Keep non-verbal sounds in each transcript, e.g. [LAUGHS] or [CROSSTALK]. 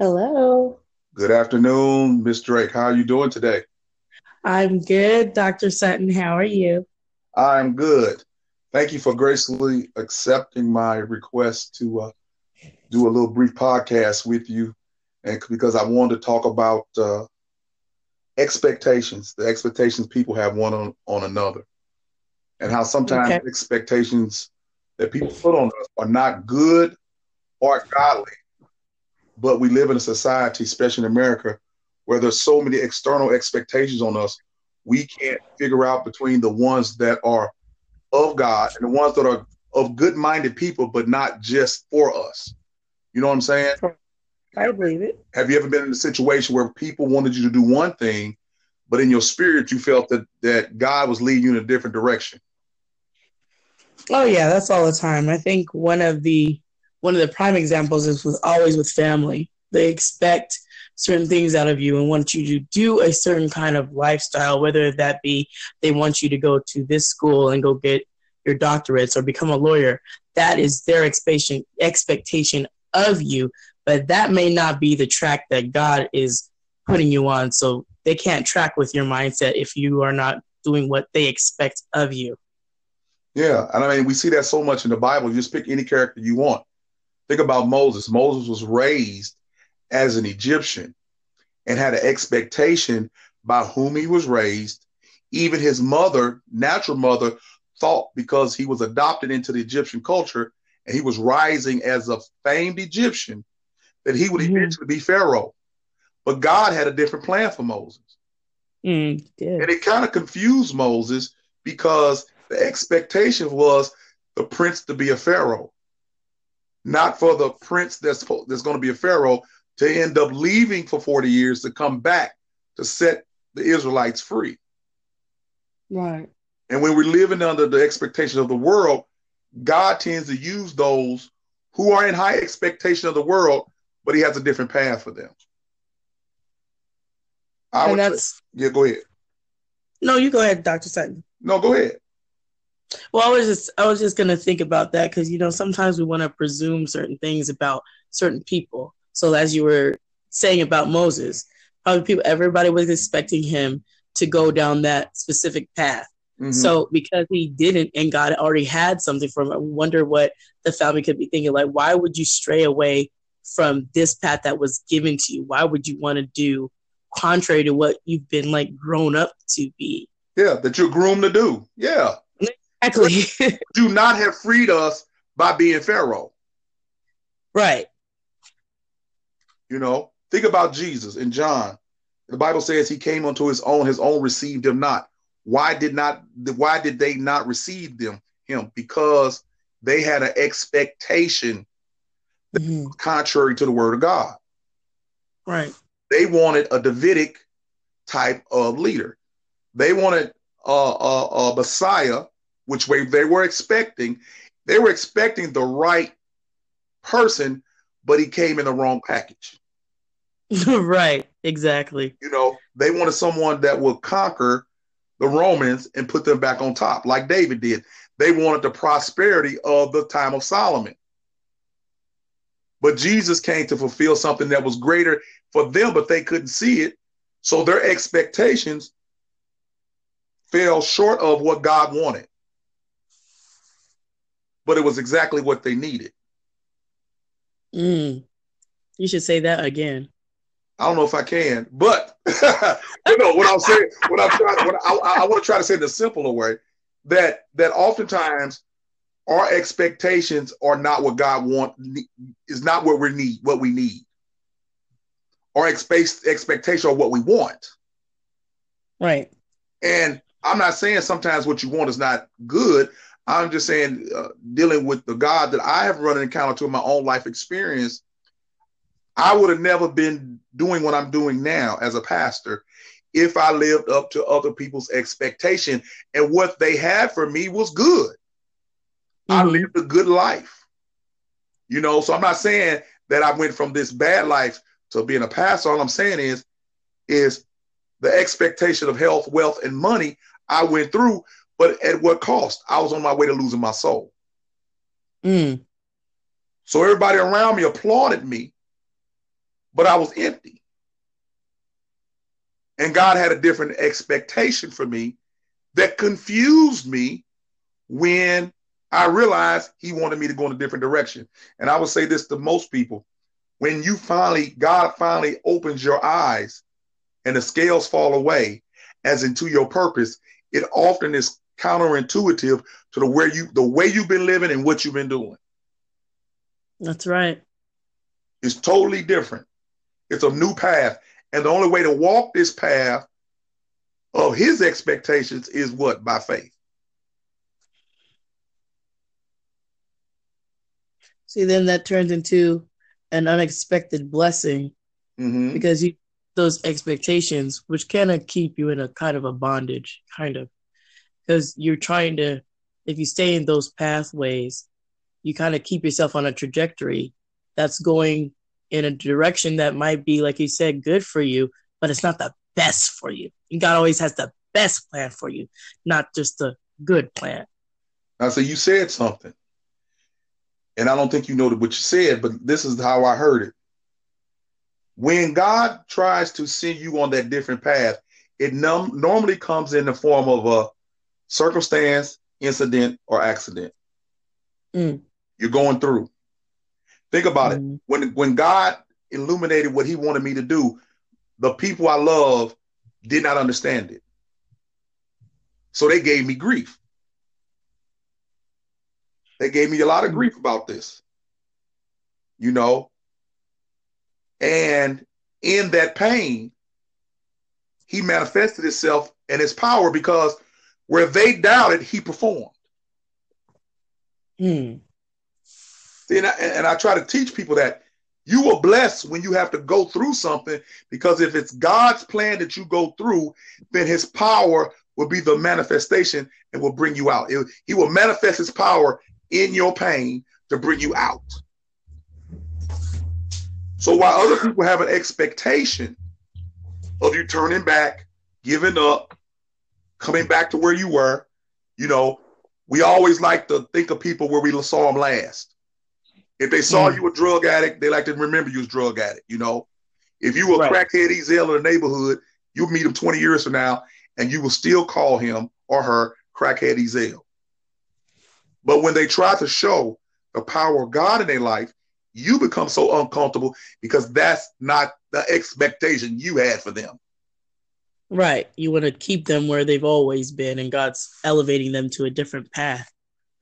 Hello. Good afternoon, Miss Drake. How are you doing today? I'm good, Dr. Sutton. How are you? I'm good. Thank you for gracefully accepting my request to uh, do a little brief podcast with you, and because I wanted to talk about uh, expectations, the expectations people have one on, on another, and how sometimes okay. expectations that people put on us are not good or godly, but we live in a society, especially in America, where there's so many external expectations on us, we can't figure out between the ones that are of God and the ones that are of good-minded people, but not just for us. You know what I'm saying? I believe it. Have you ever been in a situation where people wanted you to do one thing, but in your spirit you felt that that God was leading you in a different direction? Oh yeah, that's all the time. I think one of the one of the prime examples is with always with family. They expect certain things out of you and want you to do a certain kind of lifestyle, whether that be they want you to go to this school and go get your doctorates or become a lawyer. That is their expectation expectation of you, but that may not be the track that God is putting you on. So they can't track with your mindset if you are not doing what they expect of you. Yeah, and I mean we see that so much in the Bible. You just pick any character you want. Think about Moses. Moses was raised as an Egyptian and had an expectation by whom he was raised. Even his mother, natural mother, thought because he was adopted into the Egyptian culture and he was rising as a famed Egyptian that he would mm-hmm. eventually be Pharaoh. But God had a different plan for Moses. Mm. And it kind of confused Moses because the expectation was the prince to be a Pharaoh, not for the prince that's, that's going to be a Pharaoh to end up leaving for 40 years to come back to set the Israelites free. Right. And when we're living under the expectation of the world, God tends to use those who are in high expectation of the world, but he has a different path for them. I and that's say, yeah, go ahead. No, you go ahead, Dr. Sutton. No, go ahead. Well, I was just I was just gonna think about that because you know sometimes we want to presume certain things about certain people. So as you were saying about Moses, probably people everybody was expecting him to go down that specific path. Mm-hmm. So because he didn't and God already had something for him, I wonder what the family could be thinking. Like, why would you stray away from this path that was given to you? Why would you want to do contrary to what you've been like grown up to be? Yeah, that you're groomed to do. Yeah. Exactly. do not have freed us by being Pharaoh. Right. You know, think about Jesus in John. The Bible says he came unto his own, his own received him not. Why did not why did they not receive them him? Because they had an expectation mm-hmm. contrary to the word of God. Right. They wanted a Davidic type of leader. They wanted a, a, a Messiah, which way they were expecting. They were expecting the right person, but he came in the wrong package. [LAUGHS] right, exactly. You know, they wanted someone that would conquer the Romans and put them back on top, like David did. They wanted the prosperity of the time of Solomon. But Jesus came to fulfill something that was greater for them, but they couldn't see it. So their expectations fell short of what God wanted. But it was exactly what they needed. Mm. You should say that again. I don't know if I can, but [LAUGHS] you know what I'm saying. What I'm trying, what I, I want to try to say in a simpler way that that oftentimes our expectations are not what God want is not what we need. What we need. Our expect expectation are what we want. Right. And I'm not saying sometimes what you want is not good. I'm just saying uh, dealing with the God that I have run an encounter to in my own life experience I would have never been doing what I'm doing now as a pastor if I lived up to other people's expectation. And what they had for me was good. Mm-hmm. I lived a good life. You know, so I'm not saying that I went from this bad life to being a pastor. All I'm saying is, is the expectation of health, wealth, and money I went through, but at what cost? I was on my way to losing my soul. Mm. So everybody around me applauded me but I was empty. And God had a different expectation for me that confused me when I realized He wanted me to go in a different direction. And I would say this to most people when you finally, God finally opens your eyes and the scales fall away as into your purpose, it often is counterintuitive to the where you the way you've been living and what you've been doing. That's right. It's totally different. It's a new path. And the only way to walk this path of his expectations is what? By faith. See, then that turns into an unexpected blessing mm-hmm. because you those expectations, which kind of keep you in a kind of a bondage, kind of, because you're trying to, if you stay in those pathways, you kind of keep yourself on a trajectory that's going in a direction that might be, like you said, good for you, but it's not the best for you. And God always has the best plan for you, not just the good plan. Now, so you said something, and I don't think you know what you said, but this is how I heard it. When God tries to send you on that different path, it num- normally comes in the form of a circumstance, incident, or accident. Mm. You're going through. Think about mm. it. Mm-hmm. When when God illuminated what He wanted me to do, the people I love did not understand it. So they gave me grief. They gave me a lot of mm. grief about this. You know, and in that pain, he manifested himself and his power because where they doubted, he performed. Hmm. See, and I, and I try to teach people that you will bless when you have to go through something because if it's God's plan that you go through, then his power will be the manifestation and will bring you out. It, he will manifest his power in your pain to bring you out. So while other people have an expectation of you turning back, giving up, coming back to where you were, you know, we always like to think of people where we saw them last. If they saw mm. you a drug addict, they like to remember you as drug addict. You know, if you were right. crackhead Ezell in the neighborhood, you'll meet him 20 years from now, and you will still call him or her crackhead Ezell. But when they try to show the power of God in their life, you become so uncomfortable because that's not the expectation you had for them. Right. You want to keep them where they've always been, and God's elevating them to a different path.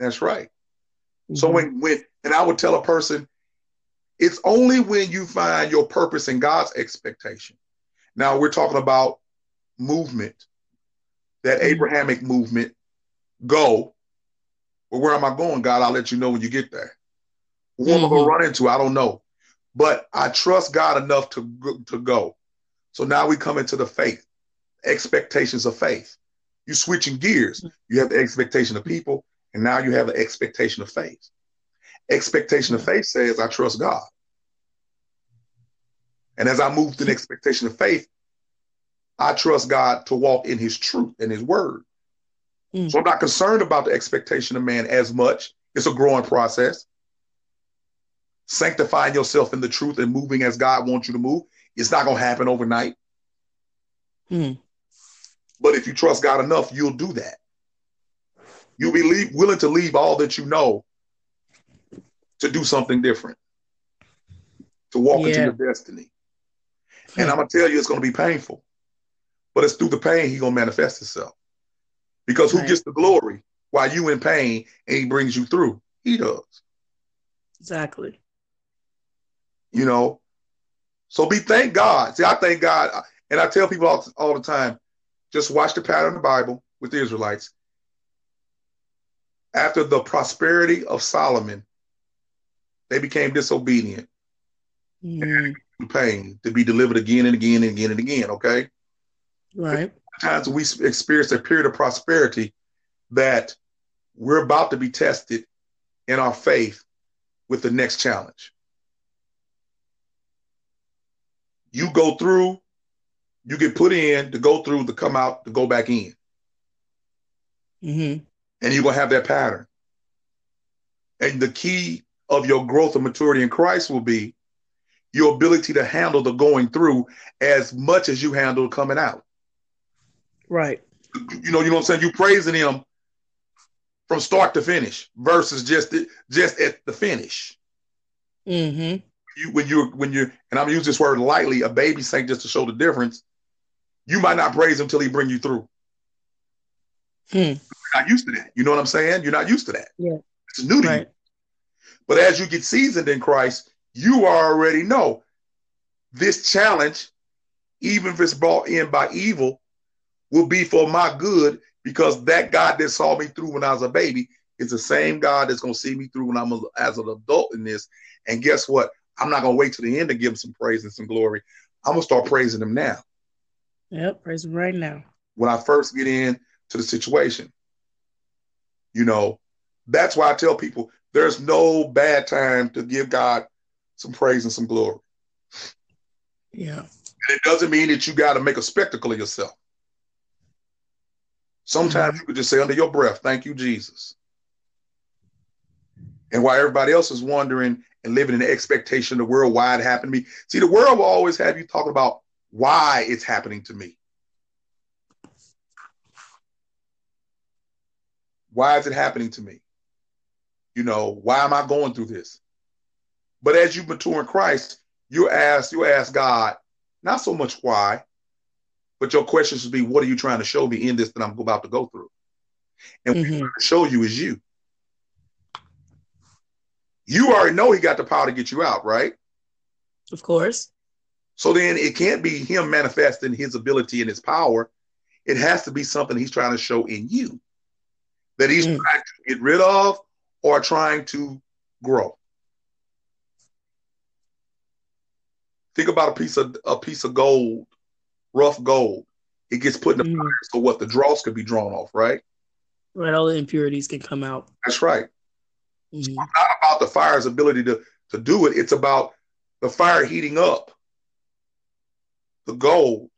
That's right. Mm-hmm. So when when and I would tell a person, it's only when you find your purpose in God's expectation. Now we're talking about movement, that mm-hmm. Abrahamic movement. Go. Well, where am I going, God? I'll let you know when you get there. Who mm-hmm. am I going to run into? I don't know. But I trust God enough to, to go. So now we come into the faith, expectations of faith. You're switching gears. You have the expectation of people, and now you have the expectation of faith. Expectation of faith says, I trust God. And as I move to the expectation of faith, I trust God to walk in his truth and his word. Mm. So I'm not concerned about the expectation of man as much. It's a growing process sanctifying yourself in the truth and moving as God wants you to move. It's not going to happen overnight. Hmm. But if you trust God enough, you'll do that. You'll be leave, willing to leave all that you know to do something different, to walk yeah. into your destiny. And I'm to tell you, it's going to be painful. But it's through the pain he to manifest Himself. Because who right. gets the glory while you in pain and he brings you through? He does. Exactly you know. So be thank God. See, I thank God, and I tell people all, all the time, just watch the pattern of the Bible with the Israelites. After the prosperity of Solomon, they became disobedient. Mm. Pain to be delivered again and again and again and again. Okay, right. Times we experience a period of prosperity that we're about to be tested in our faith with the next challenge. you go through, you get put in to go through, to come out, to go back in. Mm-hmm. And you're going to have that pattern. And the key of your growth and maturity in Christ will be your ability to handle the going through as much as you handle coming out. Right. You know, you know what I'm saying? You praising him from start to finish versus just just at the finish. Mm-hmm. You when you're when you're and I'm using this word lightly, a baby saint just to show the difference. You might not praise him till he bring you through. Hmm. You're not used to that. You know what I'm saying? You're not used to that. Yeah. It's new to Right. you. But as you get seasoned in Christ, you already know this challenge, even if it's brought in by evil, will be for my good because that God that saw me through when I was a baby is the same God that's going to see me through when I'm a, as an adult in this. And guess what? I'm not going to wait to the end to give him some praise and some glory. I'm going to start praising him now Yep. Praise him right now. when I first get in to the situation. You know, that's why I tell people there's no bad time to give God some praise and some glory. Yeah. And it doesn't mean that you got to make a spectacle of yourself. Sometimes mm-hmm. you could just say under your breath, thank you, Jesus. And while everybody else is wondering and living in the expectation of the world, why it happened to me. See, the world will always have you talking about why it's happening to me. Why is it happening to me? You know, why am I going through this? But as you mature in Christ, you ask, you ask God, not so much why, but your question should be, what are you trying to show me in this that I'm about to go through? And what Mhm. he's trying to show you is you. You already know he got the power to get you out, right? Of course. So then it can't be him manifesting his ability and his power. It has to be something he's trying to show in you that he's Mm. trying to get rid of or trying to grow. Think about a piece of a piece of gold, rough gold. It gets put in the Mhm. fire so what the dross could be drawn off, right? Right. All the impurities can come out. That's right. Mhm. not about the fire's ability to, to do it. It's about the fire heating up the gold,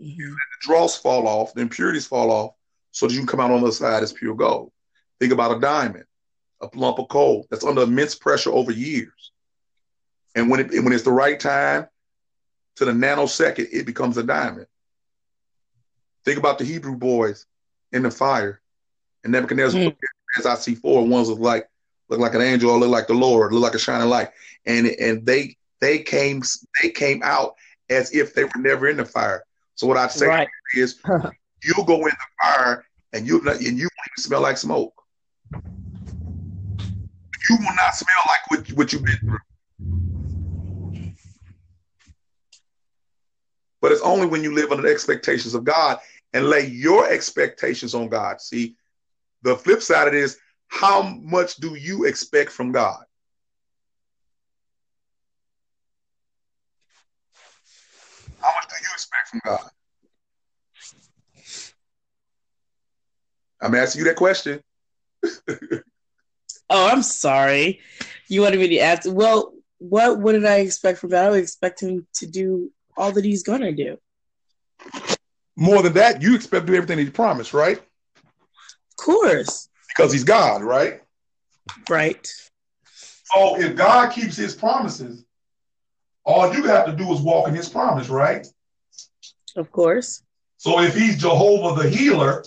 Mhm. the dross fall off, the impurities fall off, so that you can come out on the other side as pure gold. Think about a diamond, a lump of coal that's under immense pressure over years. And when it when it's the right time, to the nanosecond, it becomes a diamond. Think about the Hebrew boys in the fire. And Nebuchadnezzar, Mm. as I see four, ones was like look like an angel or look like the Lord, look like a shining light. And and they they came they came out as if they were never in the fire. So what I'd say Right. is [LAUGHS] you'll go in the fire and you'll and you won't even smell like smoke. You will not smell like what, what you've been through. But it's only when you live under the expectations of God and lay your expectations on God. See, the flip side of it is how much do you expect from God? How much do you expect from God? I'm asking you that question. [LAUGHS] Oh, I'm sorry. You wanted me to ask. Well, what what did I expect from God? I would expect him to do all that he's gonna do. More than that, you expect to do everything he promised, right? Of course. Because he's God, right? Right. So if God keeps his promises, all you have to do is walk in his promise, right? Of course. So if he's Jehovah the healer,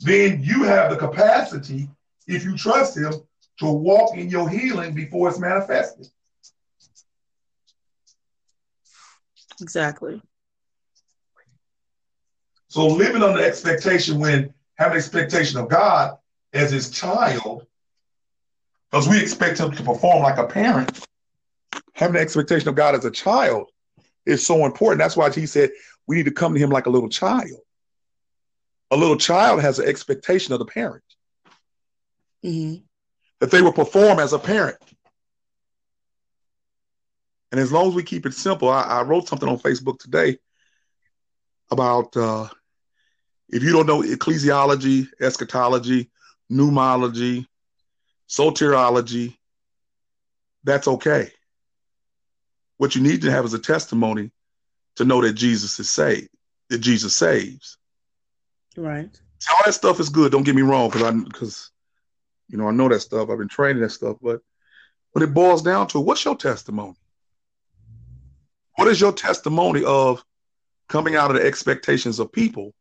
then you have the capacity, if you trust him, to walk in your healing before it's manifested. Exactly. So living under expectation when having expectation of God as his child, because we expect him to perform like a parent, having the expectation of God as a child is so important. That's why he said we need to come to him like a little child. A little child has an expectation of the parent hmm that they will perform as a parent. And as long as we keep it simple, I, I wrote something on Facebook today about uh, if you don't know ecclesiology, eschatology, pneumology, soteriology, that's okay. What you need to have is a testimony to know that Jesus is saved, that Jesus saves. Right. All that stuff is good. Don't get me wrong, because I because you know I know that stuff. I've been training that stuff, but when it boils down to what's your testimony? what is your testimony of coming out of the expectations of people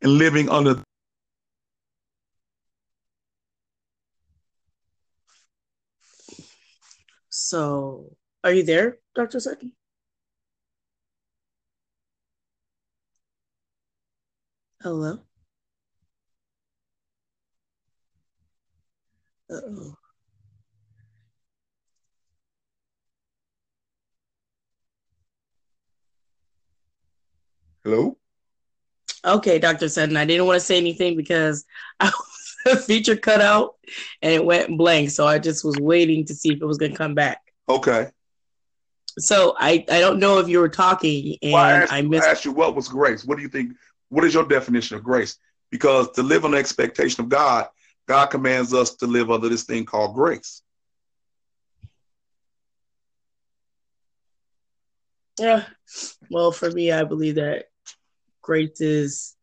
and living under So, are you there, Dr. Sutton? Hello? Uh-oh. Hello? Okay, Dr. Sutton. I didn't want to say anything because [LAUGHS] I the feature cut out and it went blank. So I just was waiting to see if it was going to come back. Okay. So I, I don't know if you were talking and well, I, asked, I missed. I asked you what was grace. What do you think? What is your definition of grace? Because to live on the expectation of God, God commands us to live under this thing called grace. Yeah. Well, for me, I believe that grace is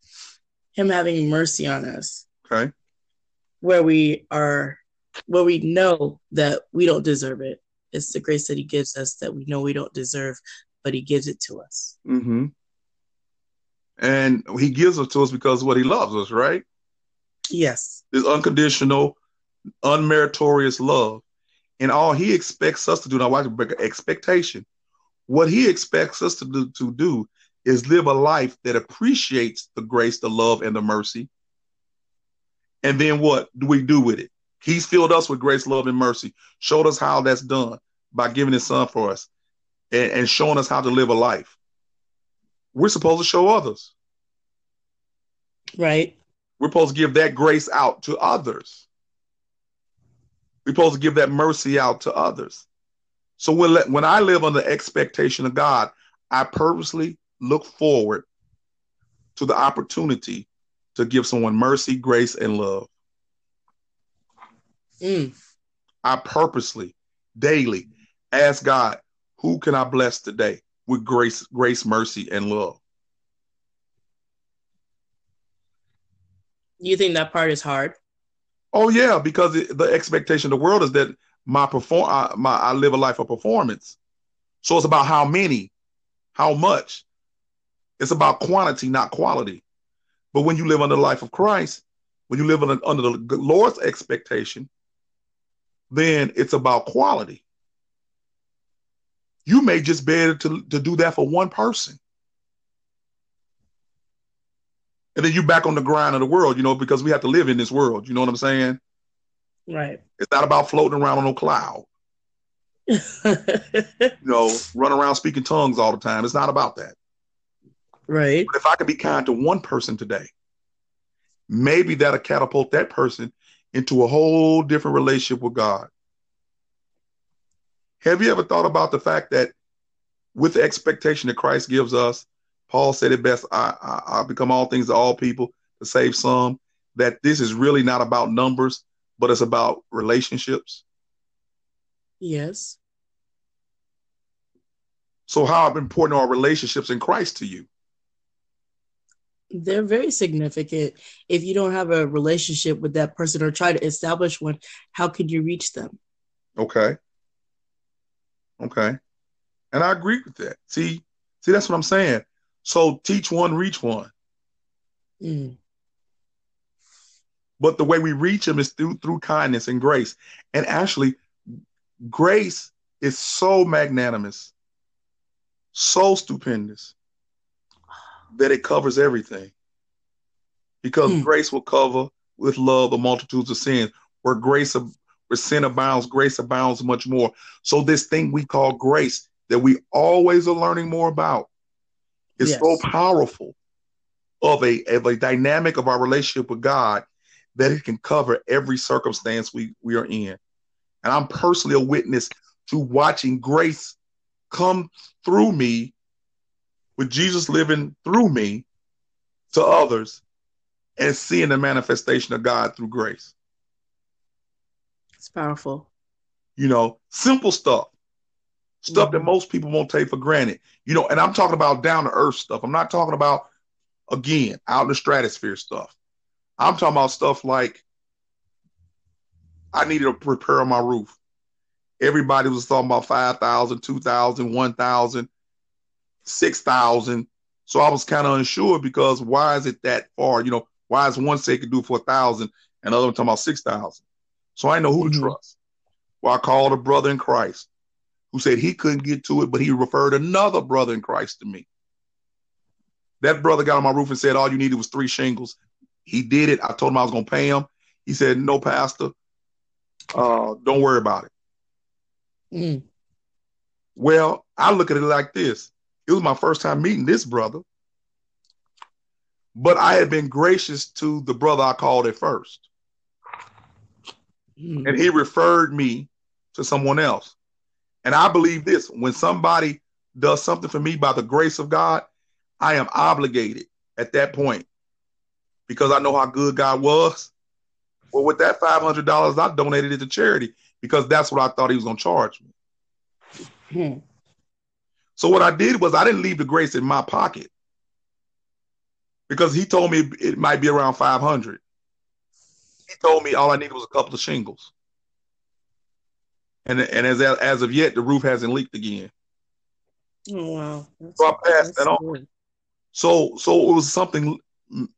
Him having mercy on us. Okay where we are where we know that we don't deserve it. It's the grace that he gives us that we know we don't deserve, but he gives it to us. Mm-hmm. And he gives it to us because what he loves us, right? Yes. This unconditional, unmeritorious love. And all he expects us to do, now watch the expectation. What he expects us to do, to do is live a life that appreciates the grace, the love, and the mercy and then what do we do with it? He's filled us with grace, love, and mercy. Showed us how that's done by giving his son for us and, and showing us how to live a life. We're supposed to show others. Right. We're supposed to give that grace out to others. We're supposed to give that mercy out to others. So when, when I live under expectation of God, I purposely look forward to the opportunity to give someone mercy, grace, and love. Mm. I purposely, daily ask God, who can I bless today with grace, grace, mercy, and love? You think that part is hard? Oh yeah, because the expectation of the world is that my perform, I, my I live a life of performance. So it's about how many, how much. It's about quantity, not quality. But when you live under the life of Christ, when you live under, under the Lord's expectation, then it's about quality. You may just be able to, to do that for one person. And then you back on the grind of the world, you know, because we have to live in this world. You know what I'm saying? Right. It's not about floating around on a cloud. [LAUGHS] you know, run around speaking tongues all the time. It's not about that. Right. But if I could be kind to one person today, maybe that'll catapult that person into a whole different relationship with God. Have you ever thought about the fact that with the expectation that Christ gives us, Paul said it best, I, I, I become all things to all people to save some, that this is really not about numbers, but it's about relationships? Yes. So, how important are relationships in Christ to you? they're very significant. If you don't have a relationship with that person or try to establish one, how can you reach them? Okay. Okay. And I agree with that. See, see, that's what I'm saying. So teach one, reach one. Mm. But the way we reach them is through through kindness and grace. And actually, grace is so magnanimous, so stupendous that it covers everything. Because mm. grace will cover with love the multitudes of sins. Where grace where sin abounds, grace abounds much more. So this thing we call grace that we always are learning more about is yes. so powerful of a of a dynamic of our relationship with God that it can cover every circumstance we, we are in. And I'm personally a witness to watching grace come through me with Jesus living through me to others and seeing the manifestation of God through grace. It's powerful. You know, simple stuff. Stuff mm-hmm. that most people won't take for granted. You know, and I'm talking about down to earth stuff. I'm not talking about again out in the stratosphere stuff. I'm talking about stuff like I needed to repair my roof. Everybody was talking about 5,000, 2,000, 1,000 six thousand. So I was kind of unsure because why is it that far? You know, why is one say could do it for a thousand and the other one talking about six thousand? So I know who mm-hmm. to trust. Well, I called a brother in Christ who said he couldn't get to it, but he referred another brother in Christ to me. That brother got on my roof and said all you needed was three shingles. He did it. I told him I was going to pay him. He said, "No, Pastor, uh, don't worry about it." Mm. Well, I look at it like this: it was my first time meeting this brother, but I had been gracious to the brother I called at first, mm. and he referred me to someone else. And I believe this: when somebody does something for me by the grace of God, I am obligated at that point because I know how good God was. Well, with that five hundred dollars, I donated it to charity because that's what I thought he was going to charge me. Hmm. So what I did was I didn't leave the grace in my pocket because he told me it might be around five hundred. He told me all I needed was a couple of shingles, and and as as of yet, the roof hasn't leaked again. Oh wow! That's, so I passed that on. Good. So so it was something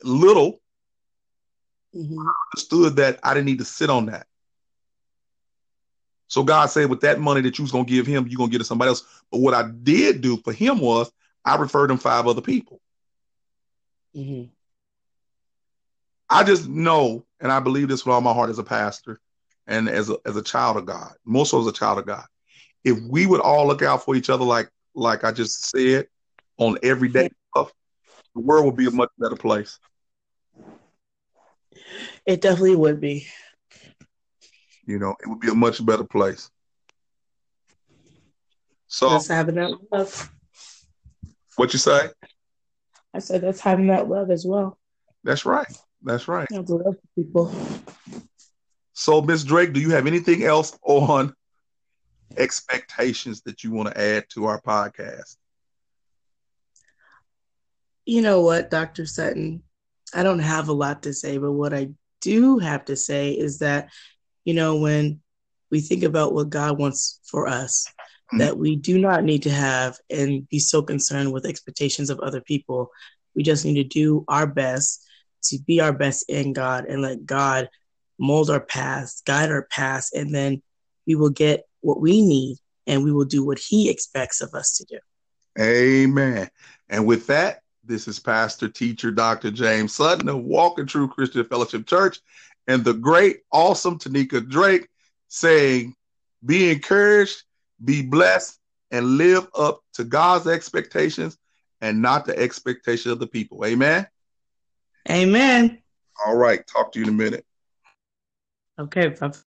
little. Mm-hmm. I understood that I didn't need to sit on that. So God said, with that money that you was gonna give him, you're gonna give to somebody else. But what I did do for him was I referred him five other people. Mm-hmm. I just know, and I believe this with all my heart as a pastor and as a as a child of God, most so as a child of God. If we would all look out for each other like like I just said on everyday stuff, the world would be a much better place. It definitely would be. You know, it would be a much better place. So that's having that love. What you say? I said that's having that love as well. That's right. That's right. have to love people. So, Miss Drake, do you have anything else on expectations that you want to add to our podcast? You know what, Dr. Sutton? I don't have a lot to say, but what I do have to say is that, you know, when we think about what God wants for us, mm-hmm. that we do not need to have and be so concerned with expectations of other people. We just need to do our best to be our best in God and let God mold our paths, guide our paths, and then we will get what we need and we will do what He expects of us to do. Amen. And with that, this is Pastor Teacher Dr. James Sutton of Walking True Christian Fellowship Church and the great, awesome Tanika Drake saying, Be encouraged, be blessed, and live up to God's expectations and not the expectation of the people. Amen. Amen. All right. Talk to you in a minute. Okay. Bye.